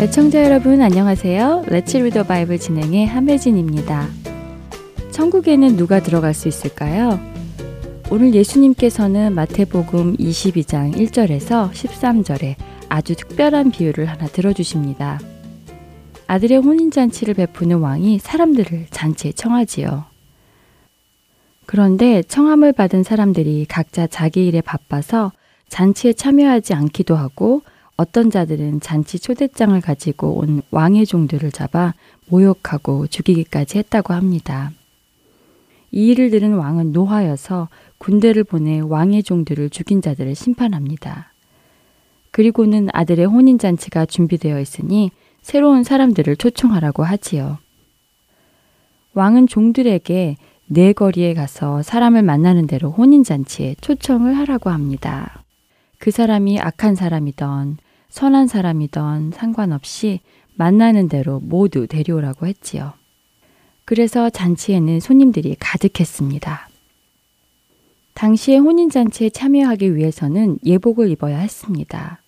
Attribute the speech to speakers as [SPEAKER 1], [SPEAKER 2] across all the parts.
[SPEAKER 1] 애청자 여러분 안녕하세요. 레츠 리더 바이블 진행의 함혜진입니다. 천국에는 누가 들어갈 수 있을까요? 오늘 예수님께서는 마태복음 22장 1절에서 13절에 아주 특별한 비유를 하나 들어주십니다. 아들의 혼인잔치를 베푸는 왕이 사람들을 잔치에 청하지요. 그런데 청함을 받은 사람들이 각자 자기 일에 바빠서 잔치에 참여하지 않기도 하고 어떤 자들은 잔치 초대장을 가지고 온 왕의 종들을 잡아 모욕하고 죽이기까지 했다고 합니다. 이 일을 들은 왕은 노하여서 군대를 보내 왕의 종들을 죽인 자들을 심판합니다. 그리고는 아들의 혼인잔치가 준비되어 있으니 새로운 사람들을 초청하라고 하지요. 왕은 종들에게 내 거리에 가서 사람을 만나는 대로 혼인잔치에 초청을 하라고 합니다. 그 사람이 악한 사람이던 선한 사람이던 상관없이 만나는 대로 모두 데려오라고 했지요. 그래서 잔치에는 손님들이 가득했습니다. 당시에 혼인잔치에 참여하기 위해서는 예복을 입어야 했습니다.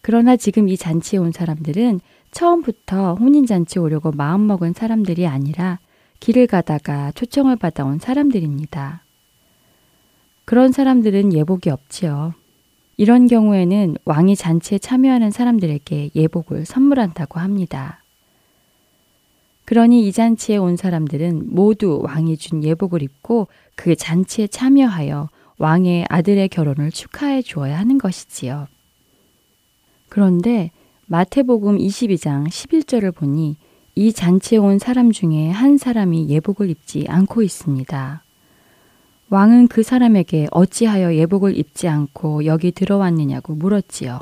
[SPEAKER 1] 그러나 지금 이 잔치에 온 사람들은 처음부터 혼인잔치 오려고 마음먹은 사람들이 아니라 길을 가다가 초청을 받아온 사람들입니다. 그런 사람들은 예복이 없지요. 이런 경우에는 왕이 잔치에 참여하는 사람들에게 예복을 선물한다고 합니다. 그러니 이 잔치에 온 사람들은 모두 왕이 준 예복을 입고 그 잔치에 참여하여 왕의 아들의 결혼을 축하해 주어야 하는 것이지요. 그런데 마태복음 22장 11절을 보니 이 잔치에 온 사람 중에 한 사람이 예복을 입지 않고 있습니다. 왕은 그 사람에게 어찌하여 예복을 입지 않고 여기 들어왔느냐고 물었지요.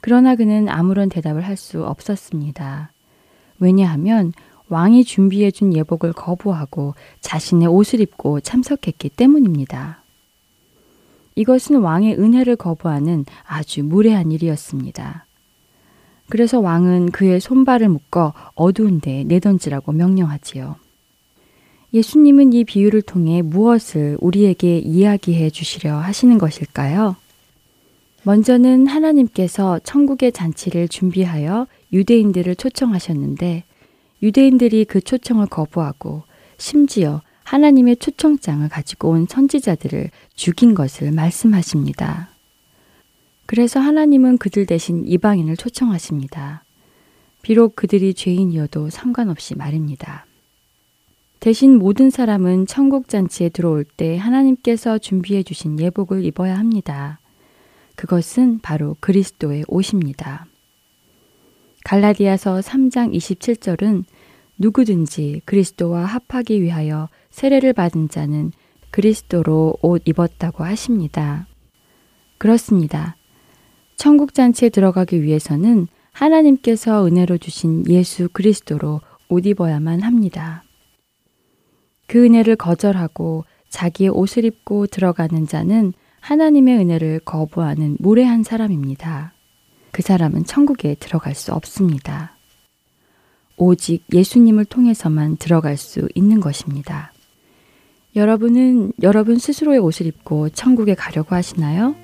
[SPEAKER 1] 그러나 그는 아무런 대답을 할 수 없었습니다. 왜냐하면 왕이 준비해 준 예복을 거부하고 자신의 옷을 입고 참석했기 때문입니다. 이것은 왕의 은혜를 거부하는 아주 무례한 일이었습니다. 그래서 왕은 그의 손발을 묶어 어두운 데 내던지라고 명령하지요. 예수님은 이 비유를 통해 무엇을 우리에게 이야기해 주시려 하시는 것일까요? 먼저는 하나님께서 천국의 잔치를 준비하여 유대인들을 초청하셨는데 유대인들이 그 초청을 거부하고 심지어 하나님의 초청장을 가지고 온 선지자들을 죽인 것을 말씀하십니다. 그래서 하나님은 그들 대신 이방인을 초청하십니다. 비록 그들이 죄인이어도 상관없이 말입니다. 대신 모든 사람은 천국 잔치에 들어올 때 하나님께서 준비해 주신 예복을 입어야 합니다. 그것은 바로 그리스도의 옷입니다. 갈라디아서 3장 27절은 누구든지 그리스도와 합하기 위하여 세례를 받은 자는 그리스도로 옷 입었다고 하십니다. 그렇습니다. 천국 잔치에 들어가기 위해서는 하나님께서 은혜로 주신 예수 그리스도로 옷 입어야만 합니다. 그 은혜를 거절하고 자기의 옷을 입고 들어가는 자는 하나님의 은혜를 거부하는 무례한 사람입니다. 그 사람은 천국에 들어갈 수 없습니다. 오직 예수님을 통해서만 들어갈 수 있는 것입니다. 여러분은 여러분 스스로의 옷을 입고 천국에 가려고 하시나요?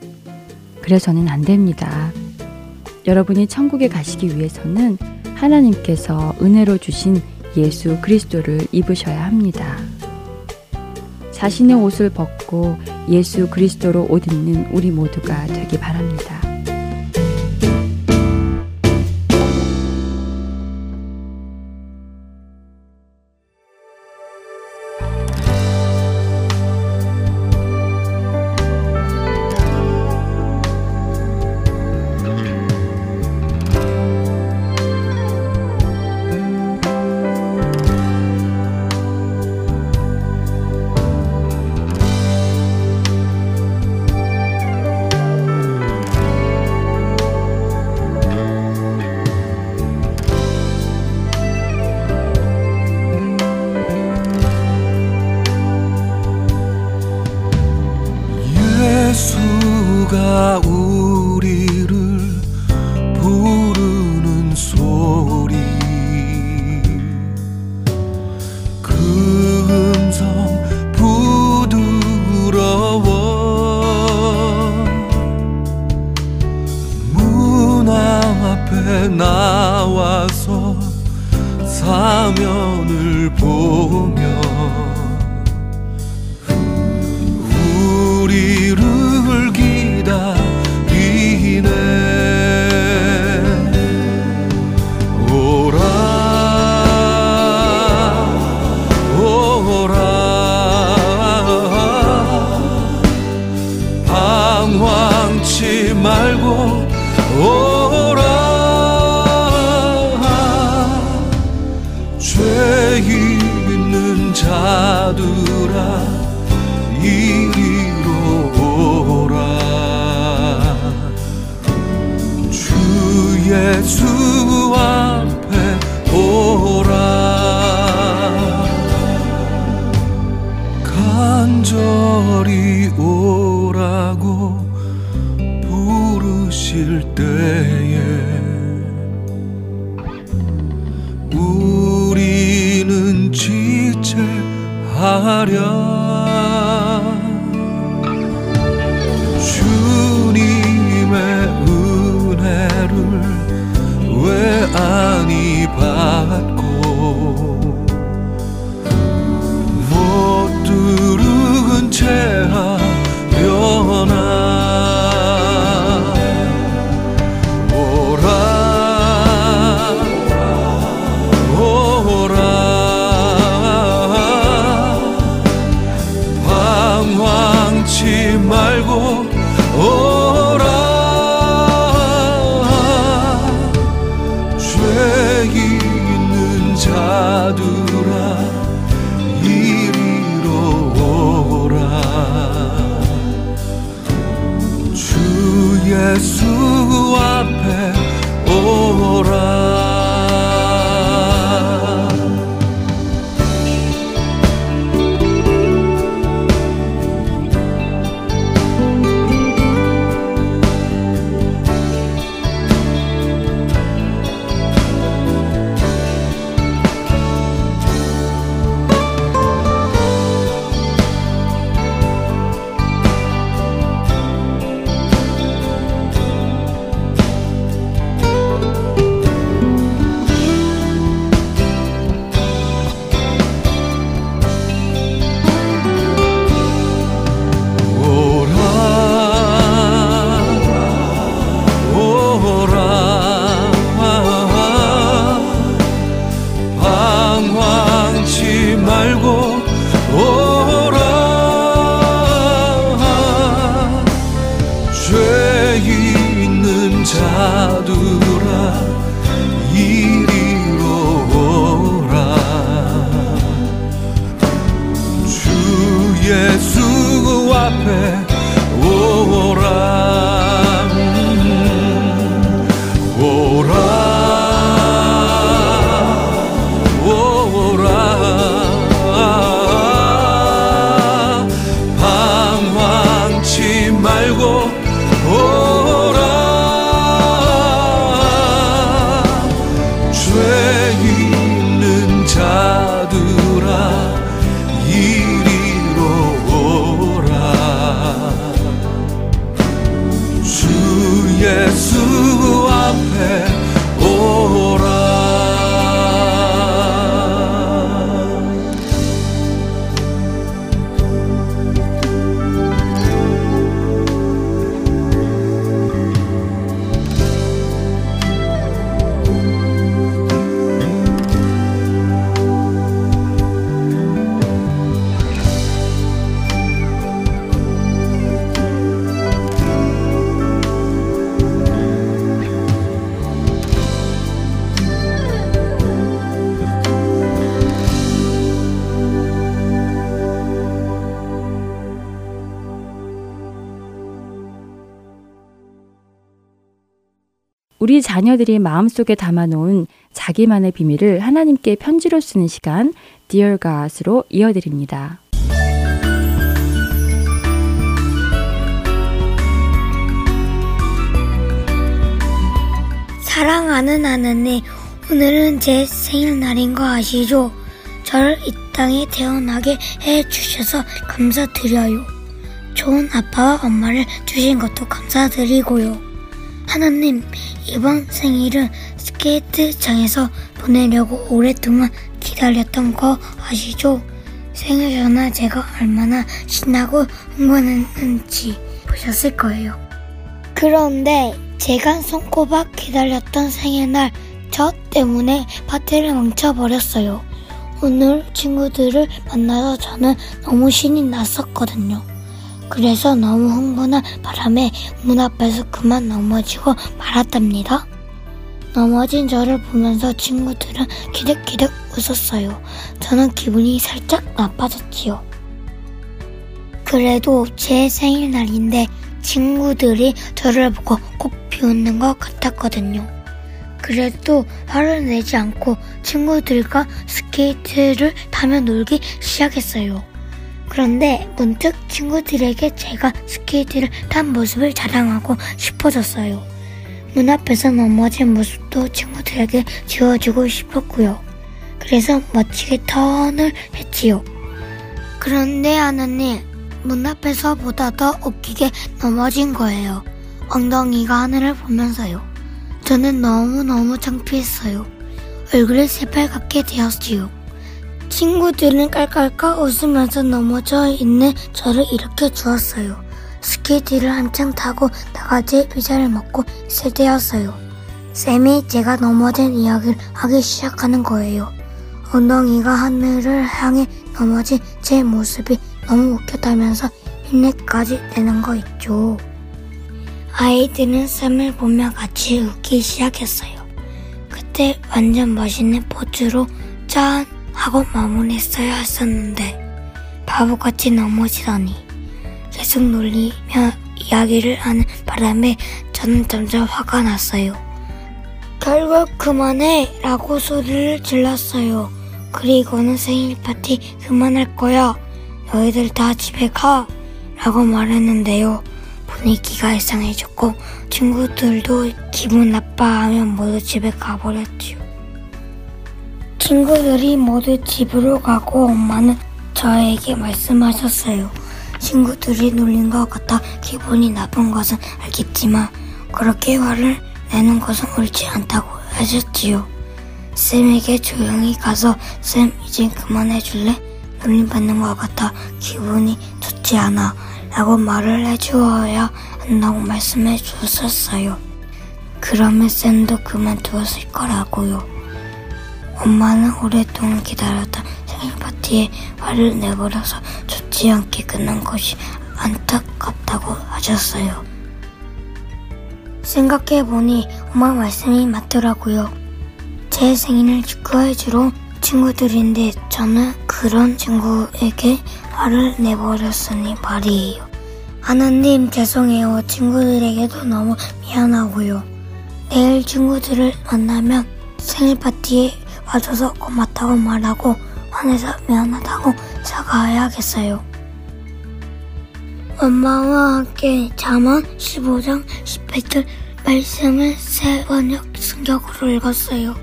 [SPEAKER 1] 그래서는 안 됩니다. 여러분이 천국에 가시기 위해서는 하나님께서 은혜로 주신 예수 그리스도를 입으셔야 합니다. 자신의 옷을 벗고 예수 그리스도로 옷 입는 우리 모두가 되기 바랍니다. 죄 있는 자들아.
[SPEAKER 2] 하려 우리 자녀들이 마음속에 담아놓은 자기만의 비밀을 하나님께 편지로 쓰는 시간 Dear God으로 이어드립니다.
[SPEAKER 3] 사랑하는 하나님, 오늘은 제 생일날인 거 아시죠? 저를 이 땅에 태어나게 해 주셔서 감사드려요. 좋은 아빠와 엄마를 주신 것도 감사드리고요. 하나님, 이번 생일은 스케이트장에서 보내려고 오랫동안 기다렸던 거 아시죠? 생일 전날 제가 얼마나 신나고 흥분했는지 보셨을 거예요. 그런데 제가 손꼽아 기다렸던 생일날 저 때문에 파티를 망쳐버렸어요. 오늘 친구들을 만나서 저는 너무 신이 났었거든요. 그래서 너무 흥분한 바람에 문 앞에서 그만 넘어지고 말았답니다. 넘어진 저를 보면서 친구들은 기득기득 웃었어요. 저는 기분이 살짝 나빠졌지요. 그래도 제 생일날인데 친구들이 저를 보고 꼭 비웃는 것 같았거든요. 그래도 화를 내지 않고 친구들과 스케이트를 타며 놀기 시작했어요. 그런데 문득 친구들에게 제가 스케이트를 탄 모습을 자랑하고 싶어졌어요. 문 앞에서 넘어진 모습도 친구들에게 지워주고 싶었고요. 그래서 멋지게 턴을 했지요. 그런데 하느님, 문 앞에서 보다 더 웃기게 넘어진 거예요. 엉덩이가 하늘을 보면서요. 저는 너무너무 창피했어요. 얼굴이 새빨갛게 되었지요. 친구들은 깔깔깔 웃으면서 넘어져 있는 저를 일으켜 주었어요. 스케이트를 한창 타고 다같이 피자를 먹고 있을 때였어요. 쌤이 제가 넘어진 이야기를 하기 시작하는 거예요. 엉덩이가 하늘을 향해 넘어진 제 모습이 너무 웃겼다면서 흉내까지 내는 거 있죠. 아이들은 쌤을 보며 같이 웃기 시작했어요. 그때 완전 멋있는 포즈로 짠 하고 마무리했어야 했었는데 바보같이 넘어지더니 계속 놀리며 이야기를 하는 바람에 저는 점점 화가 났어요. 결국 그만해 라고 소리를 질렀어요. 그리고는 생일 파티 그만할 거야. 너희들 다 집에 가. 라고 말했는데요. 분위기가 이상해졌고 친구들도 기분 나빠하며 모두 집에 가버렸지요. 친구들이 모두 집으로 가고 엄마는 저에게 말씀하셨어요. 친구들이 놀린 것 같아 기분이 나쁜 것은 알겠지만 그렇게 화를 내는 것은 옳지 않다고 하셨지요. 쌤에게 조용히 가서 쌤 이제 그만해 줄래? 놀림받는 것 같아 기분이 좋지 않아 라고 말을 해주어야 한다고 말씀해 주셨어요. 그러면 쌤도 그만두었을 거라고요. 엄마는 오랫동안 기다렸던 생일 파티에 화를 내버려서 좋지 않게 끝난 것이 안타깝다고 하셨어요. 생각해보니 엄마 말씀이 맞더라고요. 제 생일을 축하해주러 친구들인데 저는 그런 친구에게 화를 내버렸으니 말이에요. 하나님 죄송해요. 친구들에게도 너무 미안하고요. 내일 친구들을 만나면 생일 파티에 와줘서 고맙다고 말하고 화내서 미안하다고 사과해야겠어요. 엄마와 함께 잠언 15장 18절 말씀을 세 번역 성격으로 읽었어요.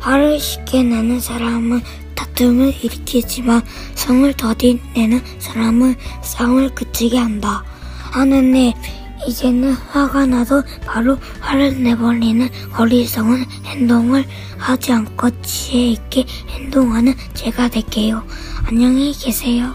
[SPEAKER 3] 화를 쉽게 내는 사람은 다툼을 일으키지만 성을 더디 내는 사람은 싸움을 그치게 한다. 하느님, 이제는 화가 나도 바로 화를 내버리는 어리석은 행동을 하지 않고 지혜 있게 행동하는 제가 될게요. 안녕히 계세요.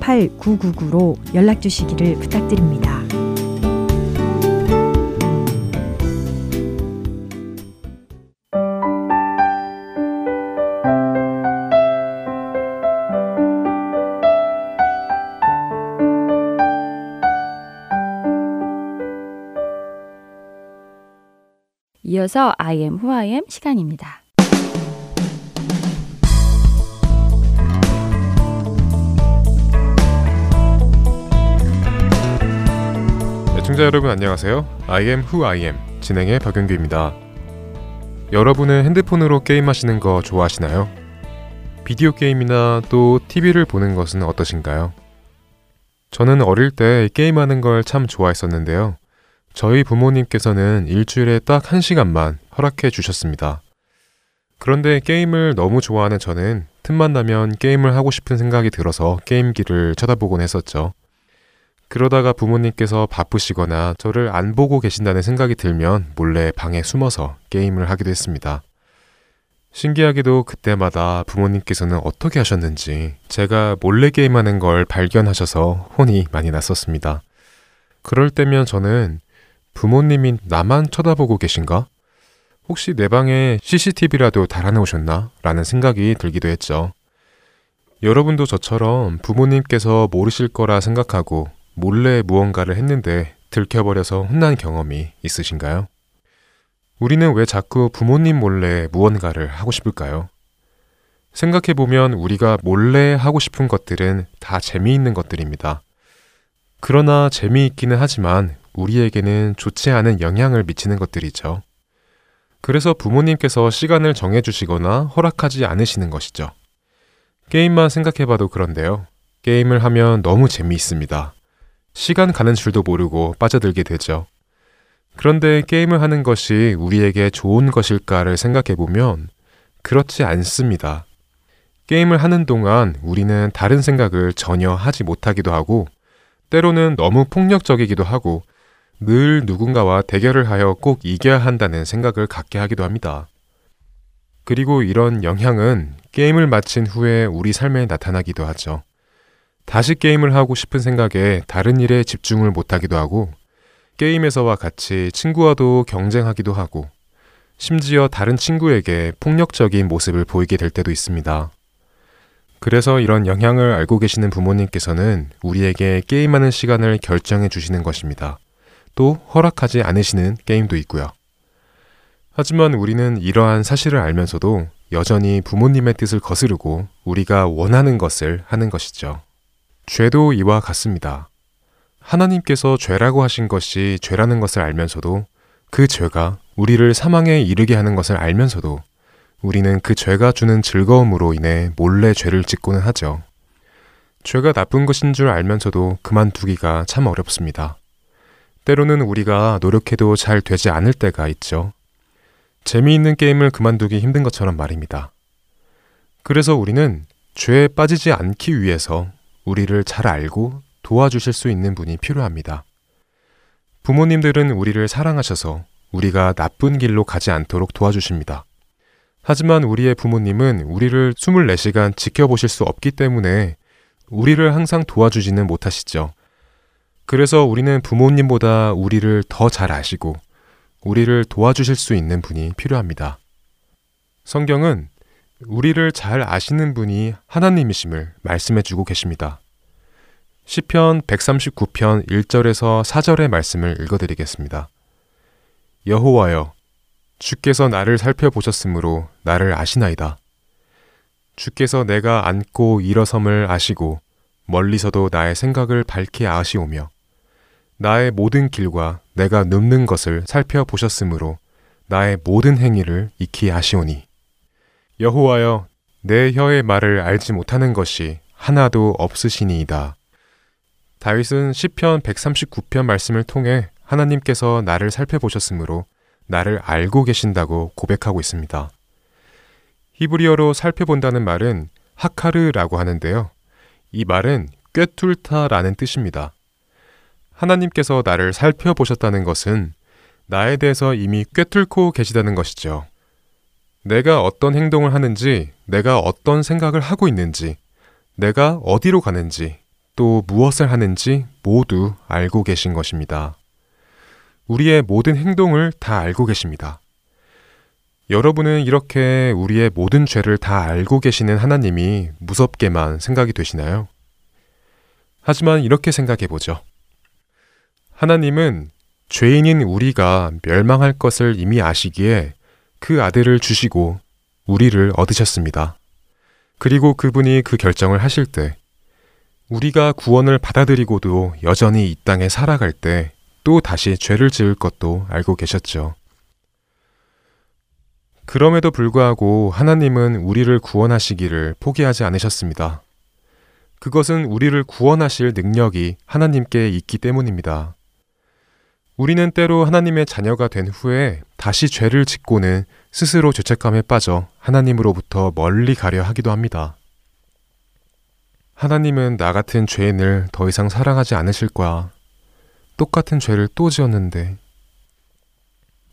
[SPEAKER 4] 602-866-8999로 연락 주시기를 부탁드립니다.
[SPEAKER 1] 이어서 I am who I am 시간입니다.
[SPEAKER 5] 애청자 여러분 안녕하세요. I am who I am 진행의 박윤규입니다. 여러분은 핸드폰으로 게임하시는 거 좋아하시나요? 비디오 게임이나 또 TV를 보는 것은 어떠신가요? 저는 어릴 때 게임하는 걸 참 좋아했었는데요. 저희 부모님께서는 일주일에 딱 한 시간만 허락해 주셨습니다. 그런데 게임을 너무 좋아하는 저는 틈만 나면 게임을 하고 싶은 생각이 들어서 게임기를 쳐다보곤 했었죠. 그러다가 부모님께서 바쁘시거나 저를 안 보고 계신다는 생각이 들면 몰래 방에 숨어서 게임을 하기도 했습니다. 신기하게도 그때마다 부모님께서는 어떻게 하셨는지 제가 몰래 게임하는 걸 발견하셔서 혼이 많이 났었습니다. 그럴 때면 저는 부모님이 나만 쳐다보고 계신가? 혹시 내 방에 CCTV라도 달아놓으셨나? 라는 생각이 들기도 했죠. 여러분도 저처럼 부모님께서 모르실 거라 생각하고 몰래 무언가를 했는데 들켜버려서 혼난 경험이 있으신가요? 우리는 왜 자꾸 부모님 몰래 무언가를 하고 싶을까요? 생각해보면 우리가 몰래 하고 싶은 것들은 다 재미있는 것들입니다. 그러나 재미있기는 하지만 우리에게는 좋지 않은 영향을 미치는 것들이죠. 그래서 부모님께서 시간을 정해주시거나 허락하지 않으시는 것이죠. 게임만 생각해봐도 그런데요. 게임을 하면 너무 재미있습니다. 시간 가는 줄도 모르고 빠져들게 되죠. 그런데 게임을 하는 것이 우리에게 좋은 것일까를 생각해 보면 그렇지 않습니다. 게임을 하는 동안 우리는 다른 생각을 전혀 하지 못하기도 하고 때로는 너무 폭력적이기도 하고 늘 누군가와 대결을 하여 꼭 이겨야 한다는 생각을 갖게 하기도 합니다. 그리고 이런 영향은 게임을 마친 후에 우리 삶에 나타나기도 하죠. 다시 게임을 하고 싶은 생각에 다른 일에 집중을 못하기도 하고, 게임에서와 같이 친구와도 경쟁하기도 하고, 심지어 다른 친구에게 폭력적인 모습을 보이게 될 때도 있습니다. 그래서 이런 영향을 알고 계시는 부모님께서는 우리에게 게임하는 시간을 결정해 주시는 것입니다. 또 허락하지 않으시는 게임도 있고요. 하지만 우리는 이러한 사실을 알면서도 여전히 부모님의 뜻을 거스르고 우리가 원하는 것을 하는 것이죠. 죄도 이와 같습니다. 하나님께서 죄라고 하신 것이 죄라는 것을 알면서도 그 죄가 우리를 사망에 이르게 하는 것을 알면서도 우리는 그 죄가 주는 즐거움으로 인해 몰래 죄를 짓고는 하죠. 죄가 나쁜 것인 줄 알면서도 그만두기가 참 어렵습니다. 때로는 우리가 노력해도 잘 되지 않을 때가 있죠. 재미있는 게임을 그만두기 힘든 것처럼 말입니다. 그래서 우리는 죄에 빠지지 않기 위해서 우리를 잘 알고 도와주실 수 있는 분이 필요합니다. 부모님들은 우리를 사랑하셔서 우리가 나쁜 길로 가지 않도록 도와주십니다. 하지만 우리의 부모님은 우리를 24시간 지켜보실 수 없기 때문에 우리를 항상 도와주지는 못하시죠. 그래서 우리는 부모님보다 우리를 더 잘 아시고 우리를 도와주실 수 있는 분이 필요합니다. 성경은 우리를 잘 아시는 분이 하나님이심을 말씀해 주고 계십니다. 시편 139편 1절에서 4절의 말씀을 읽어 드리겠습니다. 여호와여, 주께서 나를 살펴보셨으므로 나를 아시나이다. 주께서 내가 앉고 일어섬을 아시고 멀리서도 나의 생각을 밝히 아시오며 나의 모든 길과 내가 눕는 것을 살펴보셨으므로 나의 모든 행위를 익히 아시오니 여호와여 내 혀의 말을 알지 못하는 것이 하나도 없으시니이다. 다윗은 시편 139편 말씀을 통해 하나님께서 나를 살펴보셨으므로 나를 알고 계신다고 고백하고 있습니다. 히브리어로 살펴본다는 말은 하카르라고 하는데요. 이 말은 꿰뚫다라는 뜻입니다. 하나님께서 나를 살펴보셨다는 것은 나에 대해서 이미 꿰뚫고 계시다는 것이죠. 내가 어떤 행동을 하는지, 내가 어떤 생각을 하고 있는지, 내가 어디로 가는지, 또 무엇을 하는지 모두 알고 계신 것입니다. 우리의 모든 행동을 다 알고 계십니다. 여러분은 이렇게 우리의 모든 죄를 다 알고 계시는 하나님이 무섭게만 생각이 되시나요? 하지만 이렇게 생각해 보죠. 하나님은 죄인인 우리가 멸망할 것을 이미 아시기에 그 아들을 주시고 우리를 얻으셨습니다. 그리고 그분이 그 결정을 하실 때 우리가 구원을 받아들이고도 여전히 이 땅에 살아갈 때 또 다시 죄를 지을 것도 알고 계셨죠. 그럼에도 불구하고 하나님은 우리를 구원하시기를 포기하지 않으셨습니다. 그것은 우리를 구원하실 능력이 하나님께 있기 때문입니다. 우리는 때로 하나님의 자녀가 된 후에 다시 죄를 짓고는 스스로 죄책감에 빠져 하나님으로부터 멀리 가려 하기도 합니다. 하나님은 나 같은 죄인을 더 이상 사랑하지 않으실 거야. 똑같은 죄를 또 지었는데.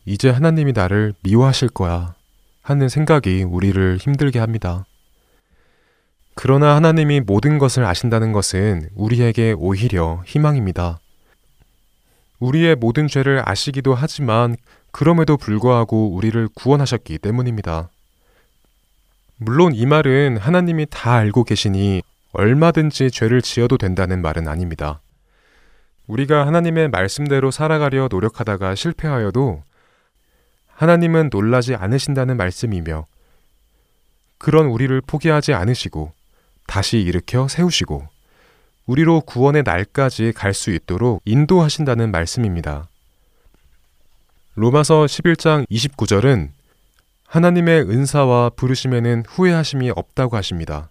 [SPEAKER 5] 이제 하나님이 나를 미워하실 거야. 하는 생각이 우리를 힘들게 합니다. 그러나 하나님이 모든 것을 아신다는 것은 우리에게 오히려 희망입니다. 우리의 모든 죄를 아시기도 하지만 그럼에도 불구하고 우리를 구원하셨기 때문입니다. 물론 이 말은 하나님이 다 알고 계시니 얼마든지 죄를 지어도 된다는 말은 아닙니다. 우리가 하나님의 말씀대로 살아가려 노력하다가 실패하여도 하나님은 놀라지 않으신다는 말씀이며 그런 우리를 포기하지 않으시고 다시 일으켜 세우시고 우리로 구원의 날까지 갈 수 있도록 인도하신다는 말씀입니다. 로마서 11장 29절은 하나님의 은사와 부르심에는 후회하심이 없다고 하십니다.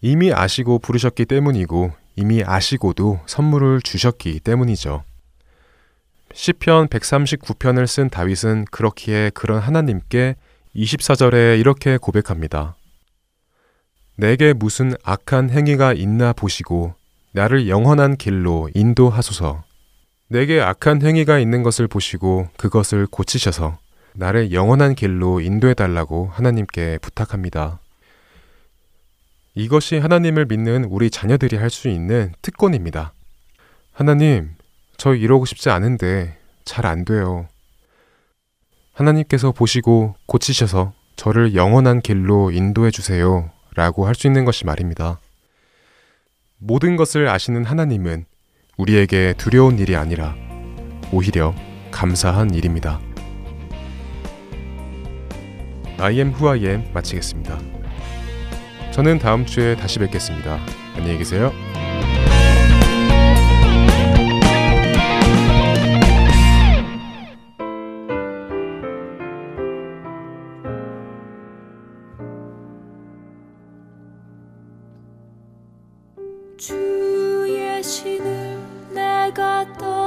[SPEAKER 5] 이미 아시고 부르셨기 때문이고 이미 아시고도 선물을 주셨기 때문이죠. 시편 139편을 쓴 다윗은 그렇기에 그런 하나님께 24절에 이렇게 고백합니다. 내게 무슨 악한 행위가 있나 보시고 나를 영원한 길로 인도하소서. 내게 악한 행위가 있는 것을 보시고 그것을 고치셔서 나를 영원한 길로 인도해 달라고 하나님께 부탁합니다. 이것이 하나님을 믿는 우리 자녀들이 할 수 있는 특권입니다. 하나님, 저 이러고 싶지 않은데 잘 안 돼요. 하나님께서 보시고 고치셔서 저를 영원한 길로 인도해 주세요. 라고 할 수 있는 것이 말입니다. 모든 것을 아시는 하나님은 우리에게 두려운 일이 아니라 오히려 감사한 일입니다. I am who I am 마치겠습니다. 저는 다음 주에 다시 뵙겠습니다. 안녕히 계세요.
[SPEAKER 6] 내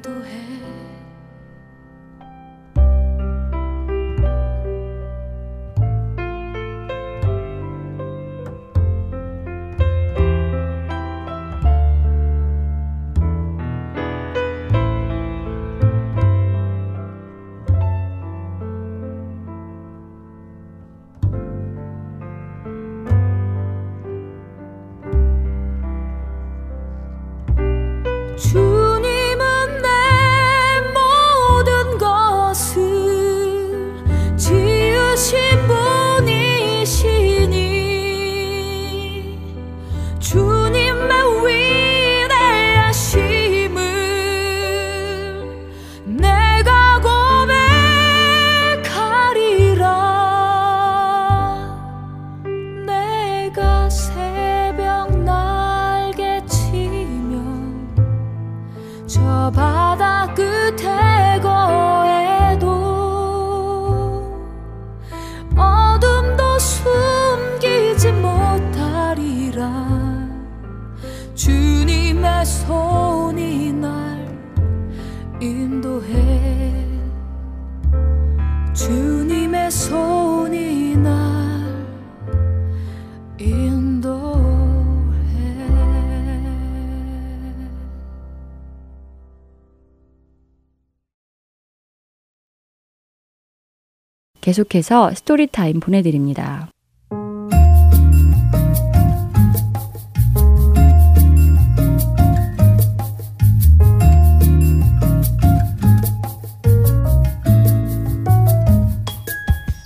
[SPEAKER 6] 인도
[SPEAKER 1] 계속해서 Story Time 보내드립니다.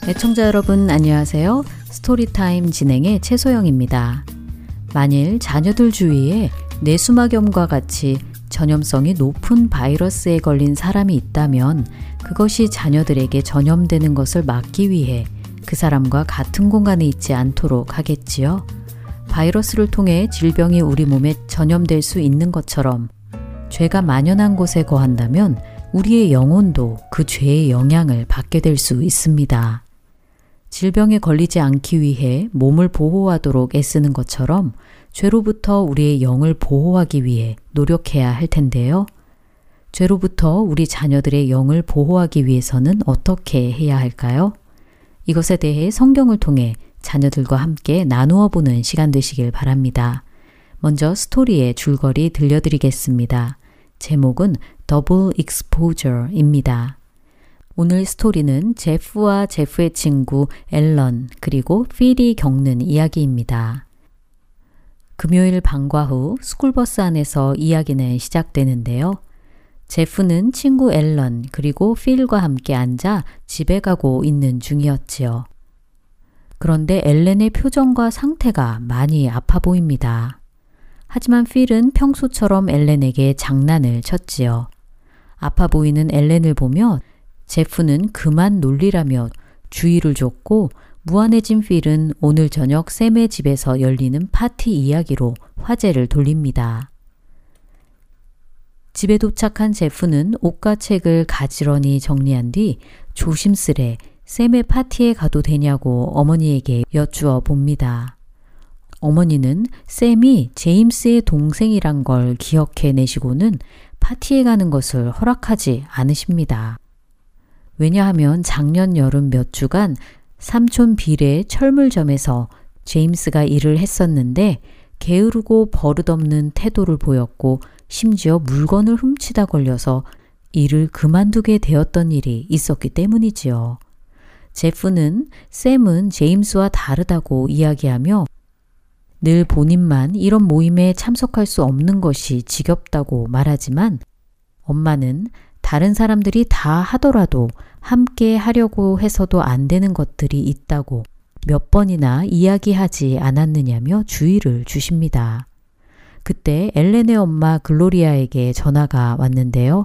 [SPEAKER 7] 애청자 여러분 안녕하세요. Story Time 진행의 최소영입니다. 만일 자녀들 주위에 뇌수막염과 같이 전염성이 높은 바이러스에 걸린 사람이 있다면 그것이 자녀들에게 전염되는 것을 막기 위해 그 사람과 같은 공간에 있지 않도록 하겠지요. 바이러스를 통해 질병이 우리 몸에 전염될 수 있는 것처럼 죄가 만연한 곳에 거한다면 우리의 영혼도 그 죄의 영향을 받게 될 수 있습니다. 질병에 걸리지 않기 위해 몸을 보호하도록 애쓰는 것처럼 죄로부터 우리의 영을 보호하기 위해 노력해야 할 텐데요. 죄로부터 우리 자녀들의 영을 보호하기 위해서는 어떻게 해야 할까요? 이것에 대해 성경을 통해 자녀들과 함께 나누어 보는 시간 되시길 바랍니다. 먼저 스토리의 줄거리 들려드리겠습니다. 제목은 Double Exposure입니다. 오늘 스토리는 제프와 제프의 친구 앨런 그리고 필이 겪는 이야기입니다. 금요일 방과 후 스쿨버스 안에서 이야기는 시작되는데요. 제프는 친구 앨런 그리고 필과 함께 앉아 집에 가고 있는 중이었지요. 그런데 앨렌의 표정과 상태가 많이 아파 보입니다. 하지만 필은 평소처럼 앨렌에게 장난을 쳤지요. 아파 보이는 앨렌을 보며 제프는 그만 놀리라며 주의를 줬고 무안해진 필은 오늘 저녁 샘의 집에서 열리는 파티 이야기로 화제를 돌립니다. 집에 도착한 제프는 옷과 책을 가지런히 정리한 뒤 조심스레 샘의 파티에 가도 되냐고 어머니에게 여쭈어 봅니다. 어머니는 샘이 제임스의 동생이란 걸 기억해 내시고는 파티에 가는 것을 허락하지 않으십니다. 왜냐하면 작년 여름 몇 주간 삼촌 빌의 철물점에서 제임스가 일을 했었는데 게으르고 버릇없는 태도를 보였고 심지어 물건을 훔치다 걸려서 일을 그만두게 되었던 일이 있었기 때문이지요. 제프는 샘은 제임스와 다르다고 이야기하며 늘 본인만 이런 모임에 참석할 수 없는 것이 지겹다고 말하지만 엄마는 다른 사람들이 다 하더라도 함께 하려고 해서도 안 되는 것들이 있다고 몇 번이나 이야기하지 않았느냐며 주의를 주십니다. 그때 엘렌의 엄마 글로리아에게 전화가 왔는데요.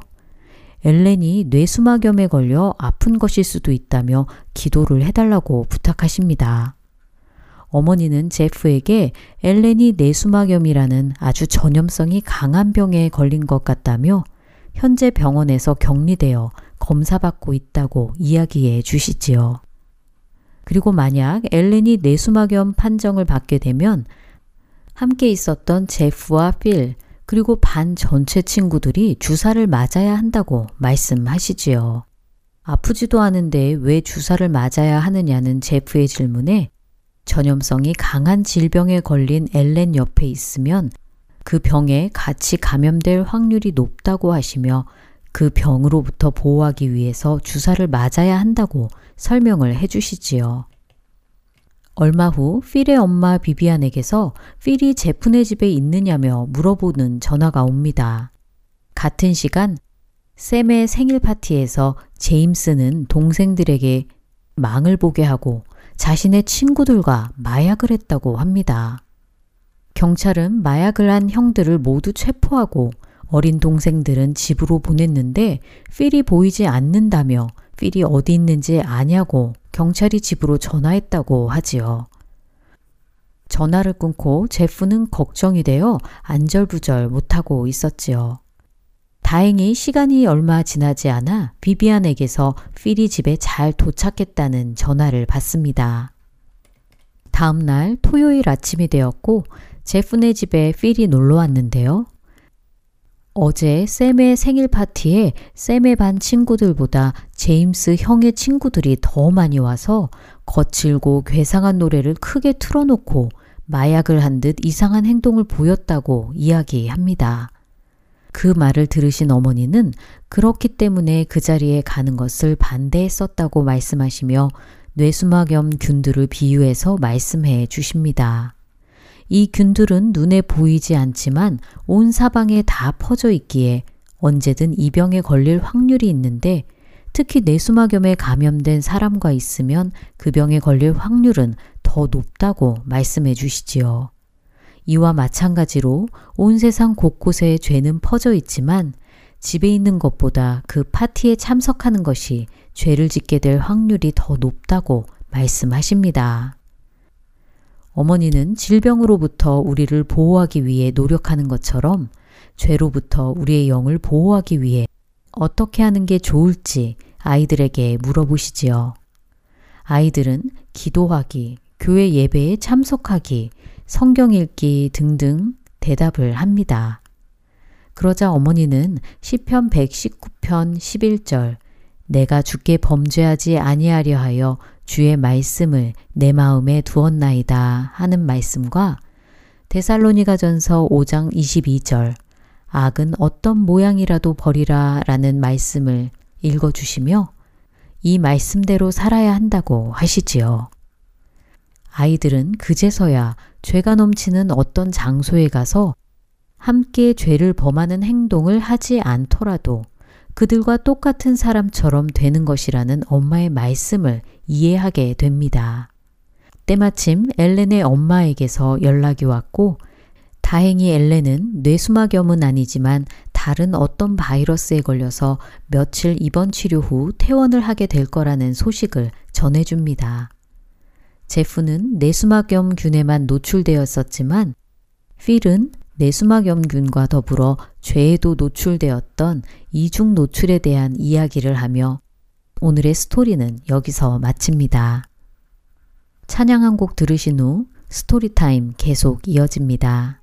[SPEAKER 7] 엘렌이 뇌수막염에 걸려 아픈 것일 수도 있다며 기도를 해달라고 부탁하십니다. 어머니는 제프에게 엘렌이 뇌수막염이라는 아주 전염성이 강한 병에 걸린 것 같다며 현재 병원에서 격리되어 검사받고 있다고 이야기해 주시지요. 그리고 만약 엘렌이 뇌수막염 판정을 받게 되면 함께 있었던 제프와 필, 그리고 반 전체 친구들이 주사를 맞아야 한다고 말씀하시지요. 아프지도 않은데 왜 주사를 맞아야 하느냐는 제프의 질문에 전염성이 강한 질병에 걸린 엘렌 옆에 있으면 그 병에 같이 감염될 확률이 높다고 하시며 그 병으로부터 보호하기 위해서 주사를 맞아야 한다고 설명을 해주시지요. 얼마 후 필의 엄마 비비안에게서 필이 제프네 집에 있느냐며 물어보는 전화가 옵니다. 같은 시간 샘의 생일 파티에서 제임스는 동생들에게 망을 보게 하고 자신의 친구들과 마약을 했다고 합니다. 경찰은 마약을 한 형들을 모두 체포하고 어린 동생들은 집으로 보냈는데 필이 보이지 않는다며 필이 어디 있는지 아냐고 경찰이 집으로 전화했다고 하지요. 전화를 끊고 제프는 걱정이 되어 안절부절 못하고 있었지요. 다행히 시간이 얼마 지나지 않아 비비안에게서 필이 집에 잘 도착했다는 전화를 받습니다. 다음 날 토요일 아침이 되었고 제프네 집에 필이 놀러 왔는데요. 어제 샘의 생일 파티에 샘의 반 친구들보다 제임스 형의 친구들이 더 많이 와서 거칠고 괴상한 노래를 크게 틀어놓고 마약을 한 듯 이상한 행동을 보였다고 이야기합니다. 그 말을 들으신 어머니는 그렇기 때문에 그 자리에 가는 것을 반대했었다고 말씀하시며 뇌수막염 균들을 비유해서 말씀해 주십니다. 이 균들은 눈에 보이지 않지만 온 사방에 다 퍼져 있기에 언제든 이 병에 걸릴 확률이 있는데 특히 뇌수막염에 감염된 사람과 있으면 그 병에 걸릴 확률은 더 높다고 말씀해 주시지요. 이와 마찬가지로 온 세상 곳곳에 죄는 퍼져 있지만 집에 있는 것보다 그 파티에 참석하는 것이 죄를 짓게 될 확률이 더 높다고 말씀하십니다. 어머니는 질병으로부터 우리를 보호하기 위해 노력하는 것처럼 죄로부터 우리의 영을 보호하기 위해 어떻게 하는 게 좋을지 아이들에게 물어보시지요. 아이들은 기도하기, 교회 예배에 참석하기, 성경 읽기 등등 대답을 합니다. 그러자 어머니는 시편 119편 11절 내가 주께 범죄하지 아니하려 하여 주의 말씀을 내 마음에 두었나이다 하는 말씀과 데살로니가 전서 5장 22절 악은 어떤 모양이라도 버리라 라는 말씀을 읽어 주시며 이 말씀대로 살아야 한다고 하시지요. 아이들은 그제서야 죄가 넘치는 어떤 장소에 가서 함께 죄를 범하는 행동을 하지 않더라도 그들과 똑같은 사람처럼 되는 것이라는 엄마의 말씀을 이해하게 됩니다. 때마침 엘렌의 엄마에게서 연락이 왔고 다행히 엘렌은 뇌수막염은 아니지만 다른 어떤 바이러스에 걸려서 며칠 입원 치료 후 퇴원을 하게 될 거라는 소식을 전해줍니다. 제프는 뇌수막염균에만 노출되었었지만 필은 뇌수막염균과 더불어 죄에도 노출되었던 이중 노출에 대한 이야기를 하며 오늘의 스토리는 여기서 마칩니다. 찬양 한 곡 들으신 후 Story Time 계속 이어집니다.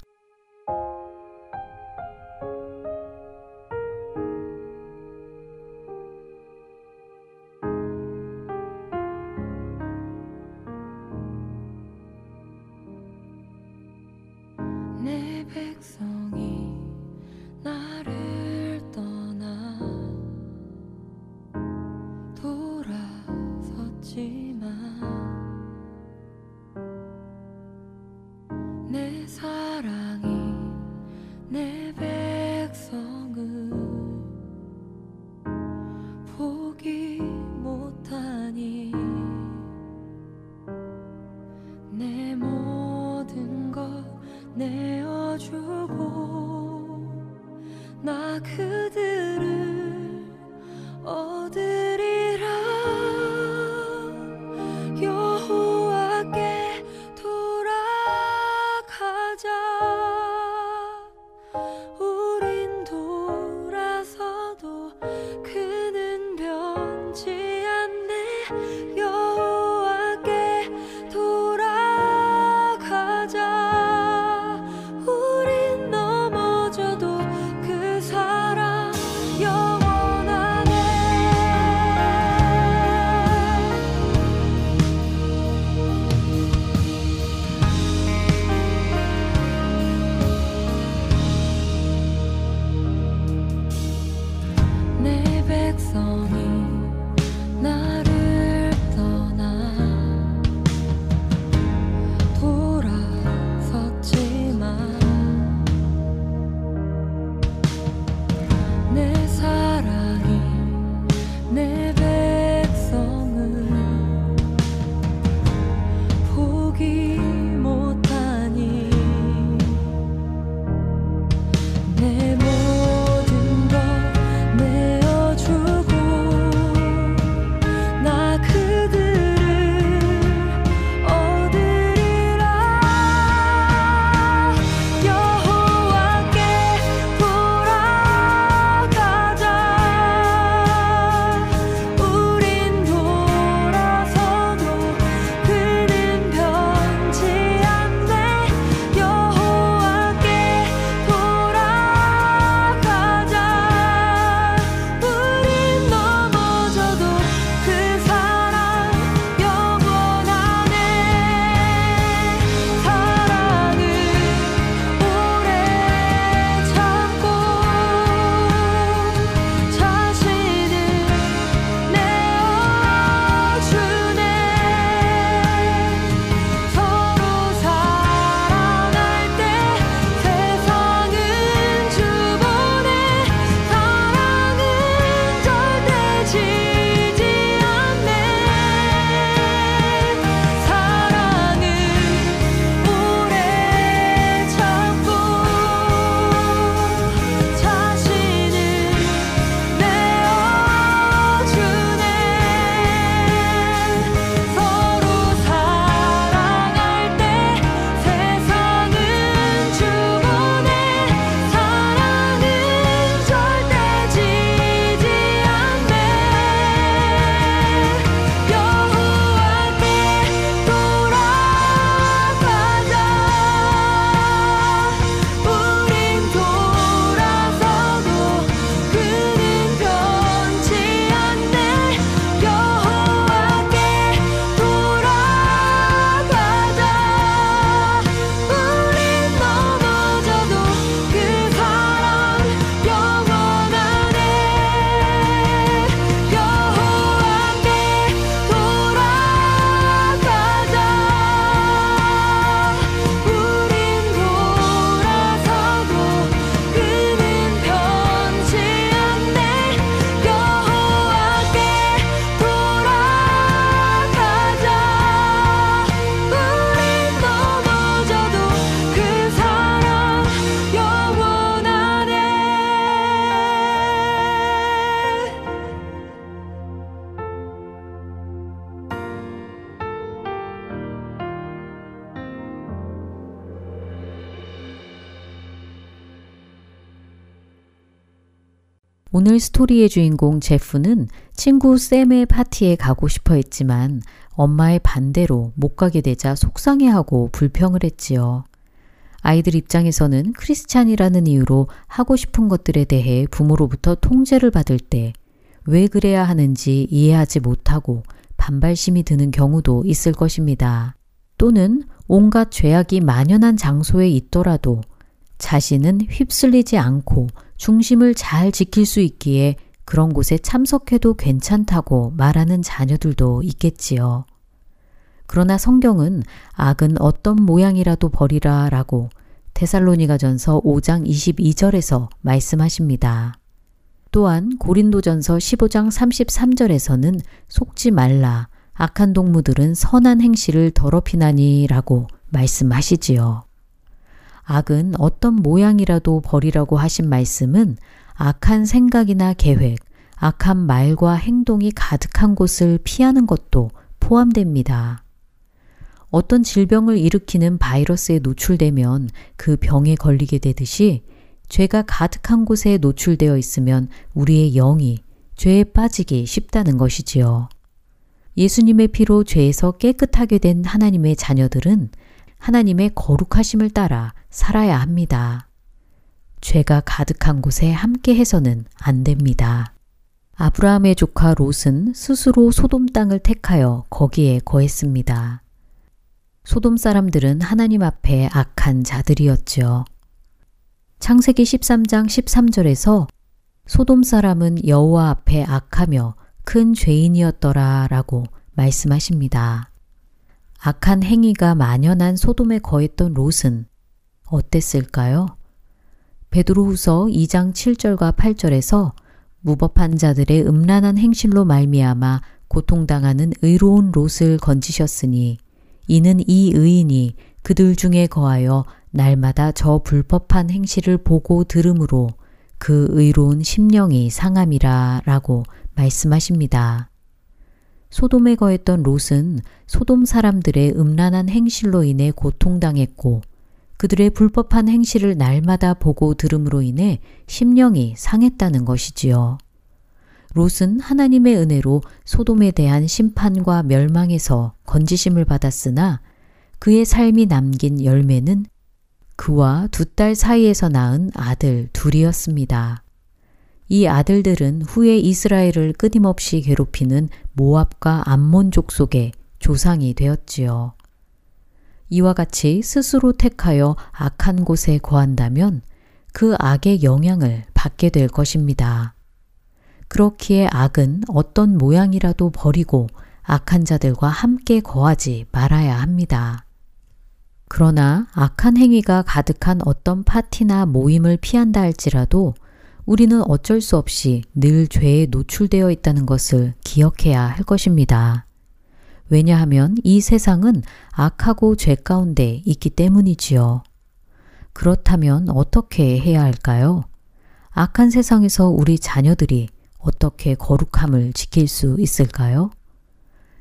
[SPEAKER 7] 오늘 스토리의 주인공 제프는 친구 샘의 파티에 가고 싶어 했지만 엄마의 반대로 못 가게 되자 속상해하고 불평을 했지요. 아이들 입장에서는 크리스찬이라는 이유로 하고 싶은 것들에 대해 부모로부터 통제를 받을 때 왜 그래야 하는지 이해하지 못하고 반발심이 드는 경우도 있을 것입니다. 또는 온갖 죄악이 만연한 장소에 있더라도 자신은 휩쓸리지 않고 중심을 잘 지킬 수 있기에 그런 곳에 참석해도 괜찮다고 말하는 자녀들도 있겠지요. 그러나 성경은 악은 어떤 모양이라도 버리라 라고 테살로니가 전서 5장 22절에서 말씀하십니다. 또한 고린도전서 15장 33절에서는 속지 말라. 악한 동무들은 선한 행실을 더럽히나니 라고 말씀하시지요. 악은 어떤 모양이라도 버리라고 하신 말씀은 악한 생각이나 계획, 악한 말과 행동이 가득한 곳을 피하는 것도 포함됩니다. 어떤 질병을 일으키는 바이러스에 노출되면 그 병에 걸리게 되듯이 죄가 가득한 곳에 노출되어 있으면 우리의 영이 죄에 빠지기 쉽다는 것이지요. 예수님의 피로 죄에서 깨끗하게 된 하나님의 자녀들은 하나님의 거룩하심을 따라 살아야 합니다. 죄가 가득한 곳에 함께 해서는 안 됩니다. 아브라함의 조카 롯은 스스로 소돔 땅을 택하여 거기에 거했습니다. 소돔 사람들은 하나님 앞에 악한 자들이었지요. 창세기 13장 13절에서 소돔 사람은 여호와 앞에 악하며 큰 죄인이었더라 라고 말씀하십니다. 악한 행위가 만연한 소돔에 거했던 롯은 어땠을까요? 베드로후서 2장 7절과 8절에서 무법한 자들의 음란한 행실로 말미암아 고통당하는 의로운 롯을 건지셨으니 이는 이 의인이 그들 중에 거하여 날마다 저 불법한 행실을 보고 들으므로 그 의로운 심령이 상함이라 라고 말씀하십니다. 소돔에 거했던 롯은 소돔 사람들의 음란한 행실로 인해 고통당했고 그들의 불법한 행실을 날마다 보고 들음으로 인해 심령이 상했다는 것이지요. 롯은 하나님의 은혜로 소돔에 대한 심판과 멸망에서 건지심을 받았으나 그의 삶이 남긴 열매는 그와 두 딸 사이에서 낳은 아들 둘이었습니다. 이 아들들은 후에 이스라엘을 끊임없이 괴롭히는 모압과 암몬 족 속의 조상이 되었지요. 이와 같이 스스로 택하여 악한 곳에 거한다면 그 악의 영향을 받게 될 것입니다. 그렇기에 악은 어떤 모양이라도 버리고 악한 자들과 함께 거하지 말아야 합니다. 그러나 악한 행위가 가득한 어떤 파티나 모임을 피한다 할지라도 우리는 어쩔 수 없이 늘 죄에 노출되어 있다는 것을 기억해야 할 것입니다. 왜냐하면 이 세상은 악하고 죄 가운데 있기 때문이지요. 그렇다면 어떻게 해야 할까요? 악한 세상에서 우리 자녀들이 어떻게 거룩함을 지킬 수 있을까요?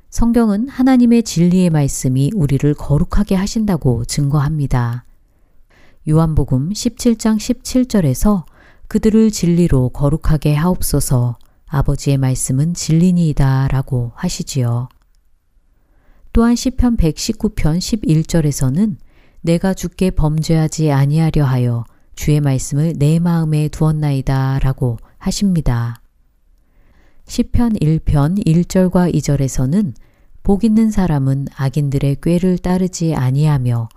[SPEAKER 7] 성경은 하나님의 진리의 말씀이 우리를 거룩하게 하신다고 증거합니다. 요한복음 17장 17절에서 그들을 진리로 거룩하게 하옵소서 아버지의 말씀은 진리니이다 라고 하시지요. 또한 시편 119편 11절에서는 내가 주께 범죄하지 아니하려 하여 주의 말씀을 내 마음에 두었나이다 라고 하십니다. 시편 1편 1절과 2절에서는 복 있는 사람은 악인들의 꾀를 따르지 아니하며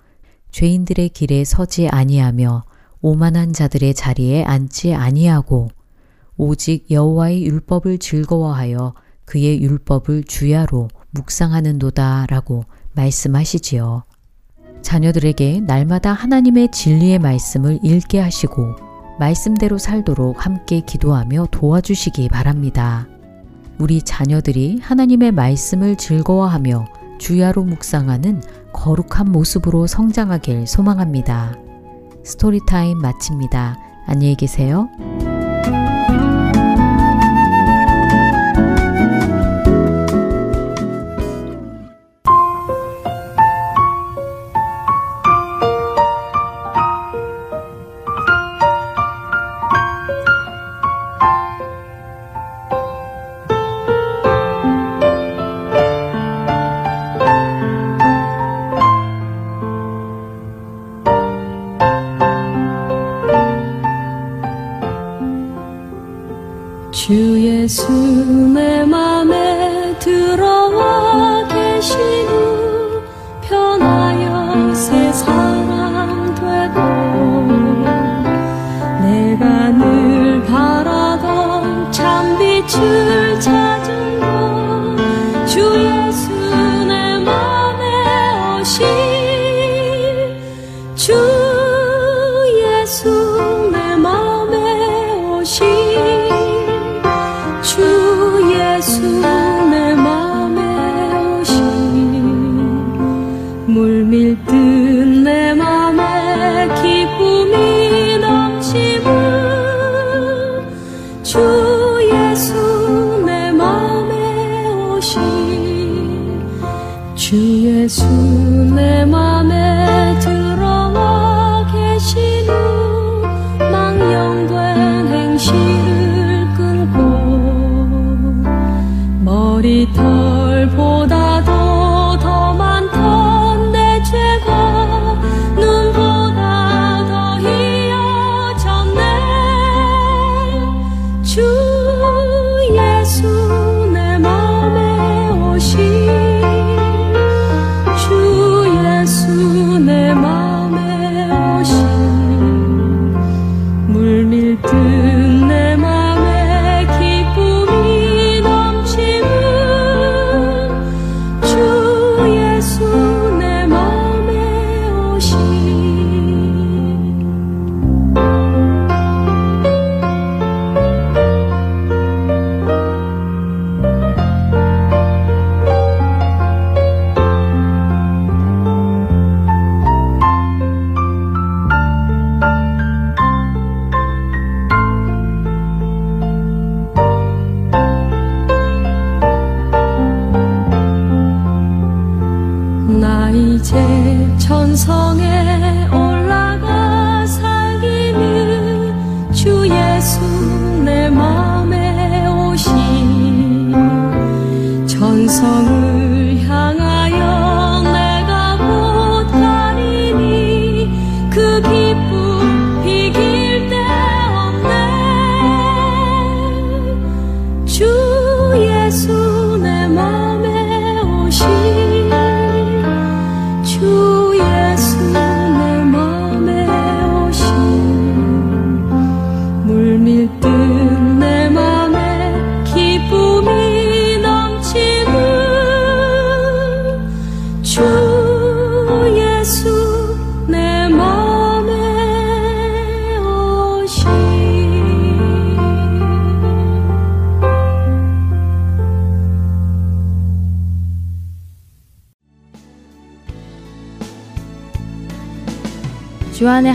[SPEAKER 7] 죄인들의 길에 서지 아니하며 오만한 자들의 자리에 앉지 아니하고 오직 여호와의 율법을 즐거워하여 그의 율법을 주야로 묵상하는도다라고 말씀하시지요. 자녀들에게 날마다 하나님의 진리의 말씀을 읽게 하시고 말씀대로 살도록 함께 기도하며 도와주시기 바랍니다. 우리 자녀들이 하나님의 말씀을 즐거워하며 주야로 묵상하는 거룩한 모습으로 성장하길 소망합니다. 스토리타임 마칩니다. 안녕히 계세요.